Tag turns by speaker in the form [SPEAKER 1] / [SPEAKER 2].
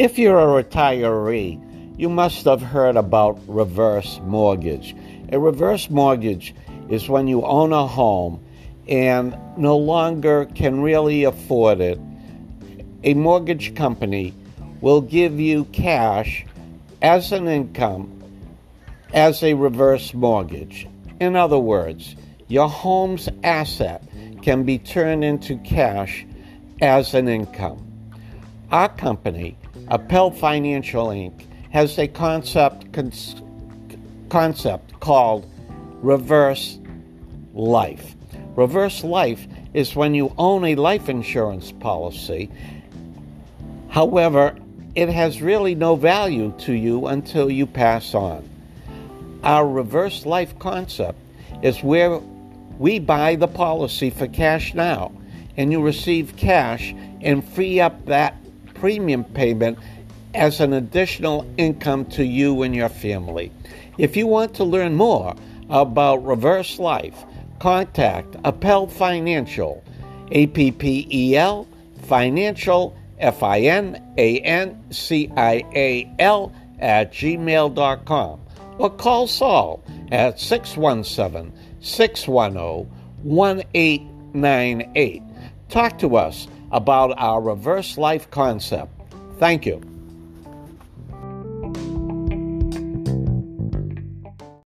[SPEAKER 1] If you're a retiree, you must have heard about reverse mortgage. A reverse mortgage is when you own a home and no longer can really afford it. A mortgage company will give you cash as an income as a reverse mortgage. In other words, your home's asset can be turned into cash as an income. Our company, Appel Financial Inc., has a concept cons- concept called reverse life. Reverse life is when you own a life insurance policy. However, it has really no value to you until you pass on. Our reverse life concept is where we buy the policy for cash now, and you receive cash and free up that premium payment as an additional income to you and your family. If you want to learn more about reverse life, contact Appel Financial, A P P E L Financial, F I N A N C I A L, at gmail.com or call Saul at 617 610 1898. Talk to us about our reverse life concept. Thank you.